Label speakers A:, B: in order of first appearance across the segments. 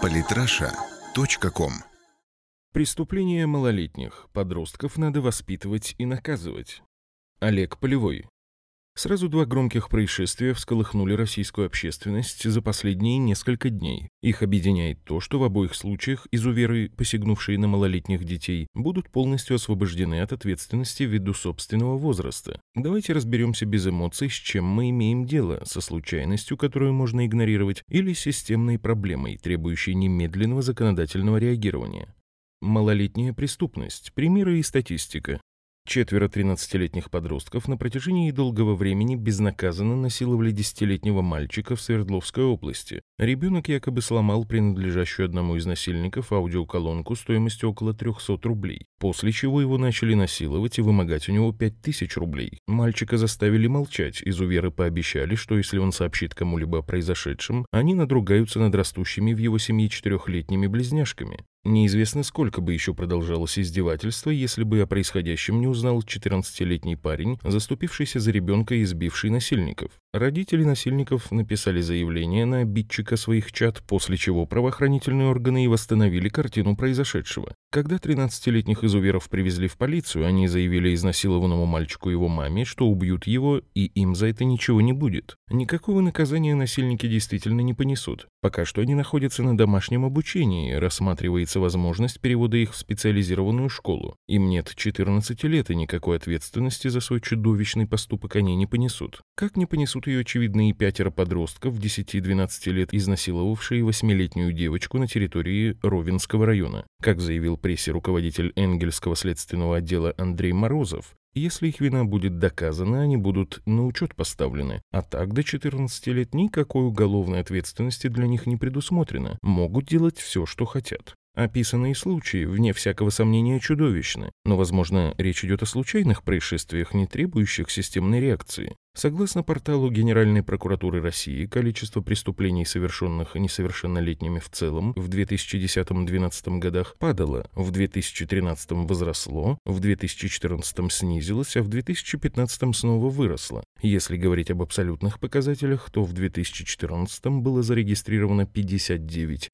A: Политраша.ком
B: Преступления малолетних подростков надо воспитывать и наказывать. Олег Полевой. Сразу два громких происшествия всколыхнули российскую общественность за последние несколько дней. Их объединяет то, что в обоих случаях изуверы, посягнувшие на малолетних детей, будут полностью освобождены от ответственности ввиду собственного возраста. Давайте разберемся без эмоций, с чем мы имеем дело, со случайностью, которую можно игнорировать, или системной проблемой, требующей немедленного законодательного реагирования. Малолетняя преступность. Примеры и статистика. Четверо 13-летних подростков на протяжении долгого времени безнаказанно насиловали десятилетнего мальчика в Свердловской области. Ребенок якобы сломал принадлежащую одному из насильников аудиоколонку стоимостью около 300 рублей, после чего его начали насиловать и вымогать у него 5000 рублей. Мальчика заставили молчать, изуверы пообещали, что если он сообщит кому-либо о произошедшем, они надругаются над растущими в его семье четырехлетними близняшками. Неизвестно, сколько бы еще продолжалось издевательство, если бы о происходящем не узнал 14-летний парень, заступившийся за ребенка и избивший насильников. Родители насильников написали заявление на обидчика своих чад, после чего правоохранительные органы и восстановили картину произошедшего. Когда 13-летних изуверов привезли в полицию, они заявили изнасилованному мальчику его маме, что убьют его, и им за это ничего не будет. Никакого наказания насильники действительно не понесут. Пока что они находятся на домашнем обучении, рассматривается возможность перевода их в специализированную школу. Им нет 14 лет, и никакой ответственности за свой чудовищный поступок они не понесут. Как не понесут ее очевидные пятеро подростков 10-12 лет, изнасиловавшие восьмилетнюю девочку на территории Ровенского района. Как заявил прессе руководитель Энгельского следственного отдела Андрей Морозов, если их вина будет доказана, они будут на учет поставлены, а так до 14 лет никакой уголовной ответственности для них не предусмотрено, могут делать все, что хотят. Описанные случаи, вне всякого сомнения, чудовищны, но, возможно, речь идет о случайных происшествиях, не требующих системной реакции. Согласно порталу Генеральной прокуратуры России, количество преступлений, совершенных несовершеннолетними в целом, в 2010-2012 годах падало, в 2013 возросло, в 2014 снизилось, а в 2015 снова выросло. Если говорить об абсолютных показателях, то в 2014 было зарегистрировано 59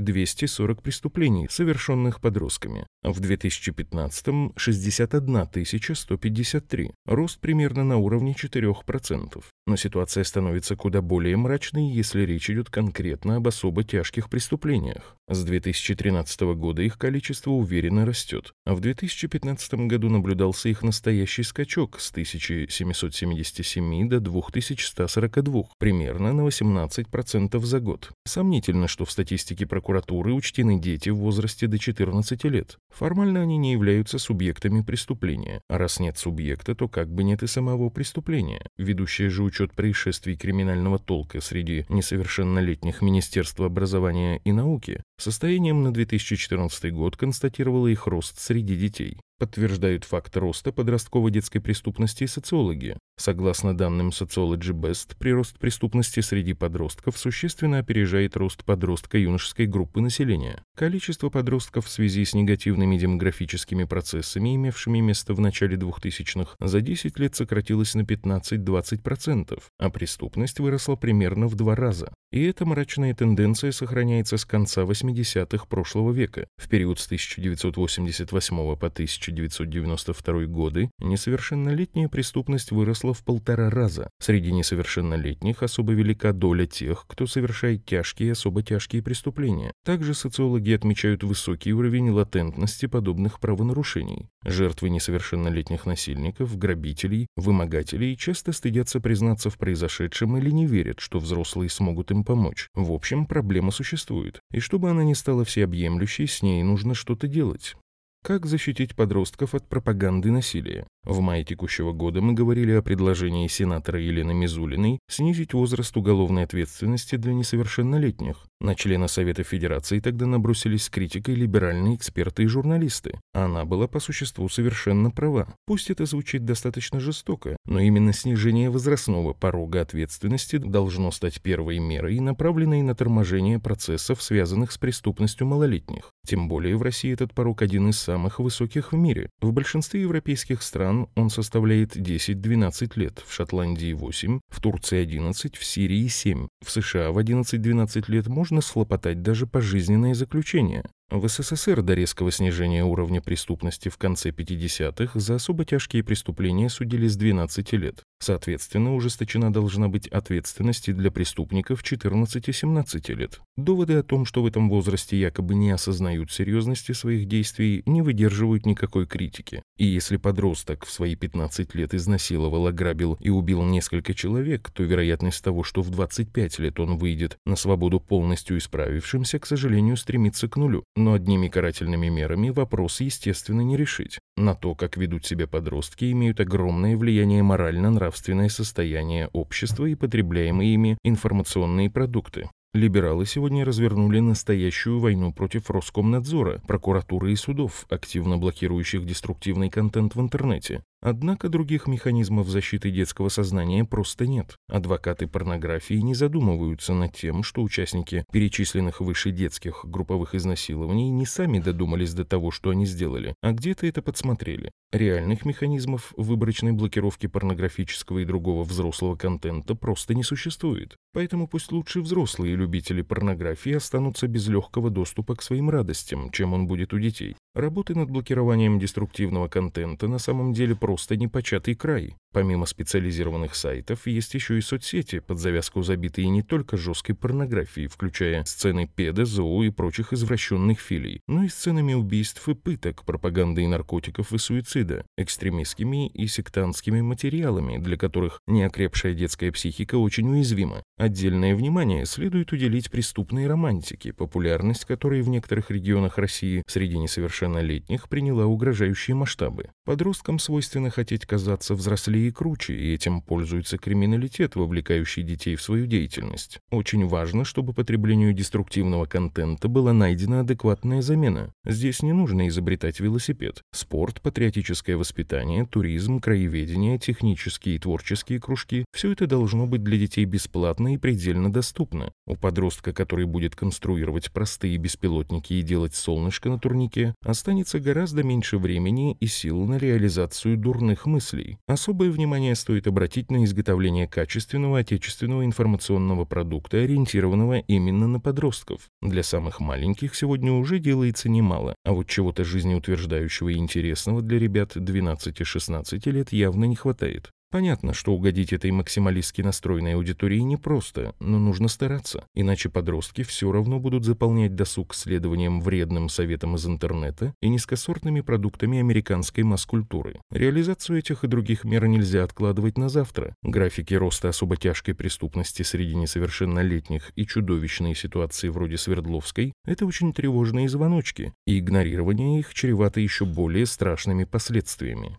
B: 240 преступлений, совершенных подростками, а в 2015 – 61 153, рост примерно на уровне 4 2%. Но ситуация становится куда более мрачной, если речь идет конкретно об особо тяжких преступлениях. С 2013 года их количество уверенно растет, а в 2015 году наблюдался их настоящий скачок с 1777 до 2142, примерно на 18% за год. Сомнительно, что в статистике прокуратуры учтены дети в возрасте до 14 лет. Формально они не являются субъектами преступления, а раз нет субъекта, то как бы нет и самого преступления. Ведущая же учет происшествий криминального толка среди несовершеннолетних Министерства образования и науки состоянием на 2014 год констатировала их рост среди детей. Подтверждают факт роста подростковой детской преступности и социологи. Согласно данным Sociology Best, прирост преступности среди подростков существенно опережает рост подростка-юношеской группы населения. Количество подростков в связи с негативными демографическими процессами, имевшими место в начале 2000-х, за 10 лет сократилось на 15-20%, а преступность выросла примерно в два раза. И эта мрачная тенденция сохраняется с конца 80-х прошлого века. В период с 1988 по 1992 годы несовершеннолетняя преступность выросла в полтора раза. Среди несовершеннолетних особо велика доля тех, кто совершает тяжкие и особо тяжкие преступления. Также социологи отмечают высокий уровень латентности подобных правонарушений. Жертвы несовершеннолетних насильников, грабителей, вымогателей часто стыдятся признаться в произошедшем или не верят, что взрослые смогут им помочь. В общем, проблема существует. И чтобы она не стала всеобъемлющей, с ней нужно что-то делать. Как защитить подростков от пропаганды насилия? В мае текущего года мы говорили о предложении сенатора Елены Мизулиной снизить возраст уголовной ответственности для несовершеннолетних. На члена Совета Федерации тогда набросились с критикой либеральные эксперты и журналисты. Она была по существу совершенно права. Пусть это звучит достаточно жестоко, но именно снижение возрастного порога ответственности должно стать первой мерой, направленной на торможение процессов, связанных с преступностью малолетних. Тем более в России этот порог один из самых высоких в мире. В большинстве европейских стран стран он составляет 10-12 лет, в Шотландии 8, в Турции 11, в Сирии 7. В США в 11-12 лет можно схлопотать даже пожизненное заключение. В СССР до резкого снижения уровня преступности в конце 50-х за особо тяжкие преступления судили с 12 лет. Соответственно, ужесточена должна быть ответственность для преступников 14-17 лет. Доводы о том, что в этом возрасте якобы не осознают серьезности своих действий, не выдерживают никакой критики. И если подросток в свои 15 лет изнасиловал, ограбил и убил несколько человек, то вероятность того, что в 25 лет он выйдет на свободу полностью исправившимся, к сожалению, стремится к нулю. Но одними карательными мерами вопрос, естественно, не решить. На то, как ведут себя подростки, имеют огромное влияние морально-нравственное состояние общества и потребляемые ими информационные продукты. Либералы сегодня развернули настоящую войну против Роскомнадзора, прокуратуры и судов, активно блокирующих деструктивный контент в интернете. Однако других механизмов защиты детского сознания просто нет. Адвокаты порнографии не задумываются над тем, что участники перечисленных выше детских групповых изнасилований не сами додумались до того, что они сделали, а где-то это подсмотрели. Реальных механизмов выборочной блокировки порнографического и другого взрослого контента просто не существует. Поэтому пусть лучше взрослые любители порнографии останутся без легкого доступа к своим радостям, чем он будет у детей. Работы над блокированием деструктивного контента на самом деле просто непочатый край. Помимо специализированных сайтов, есть еще и соцсети, под завязку забитые не только жесткой порнографией, включая сцены педа, зоо и прочих извращенных филий, но и сценами убийств и пыток, пропагандой наркотиков и суицида, экстремистскими и сектантскими материалами, для которых неокрепшая детская психика очень уязвима. Отдельное внимание следует уделить преступной романтике, популярность которой в некоторых регионах России среди несовершеннолетних приняла угрожающие масштабы. Подросткам свойственно хотеть казаться взрослее и круче, и этим пользуется криминалитет, вовлекающий детей в свою деятельность. Очень важно, чтобы потреблению деструктивного контента была найдена адекватная замена. Здесь не нужно изобретать велосипед. Спорт, патриотическое воспитание, туризм, краеведение, технические и творческие кружки – все это должно быть для детей бесплатно и предельно доступно. У подростка, который будет конструировать простые беспилотники и делать солнышко на турнике, останется гораздо меньше времени и сил на реализацию дурных мыслей. Особое внимание стоит обратить на изготовление качественного отечественного информационного продукта, ориентированного именно на подростков. Для самых маленьких сегодня уже делается немало, а вот чего-то жизнеутверждающего и интересного для ребят 12-16 лет явно не хватает. Понятно, что угодить этой максималистски настроенной аудитории непросто, но нужно стараться, иначе подростки все равно будут заполнять досуг следованием вредным советам из интернета и низкосортными продуктами американской масс-культуры. Реализацию этих и других мер нельзя откладывать на завтра. Графики роста особо тяжкой преступности среди несовершеннолетних и чудовищные ситуации вроде Свердловской – это очень тревожные звоночки, и игнорирование их чревато еще более страшными последствиями.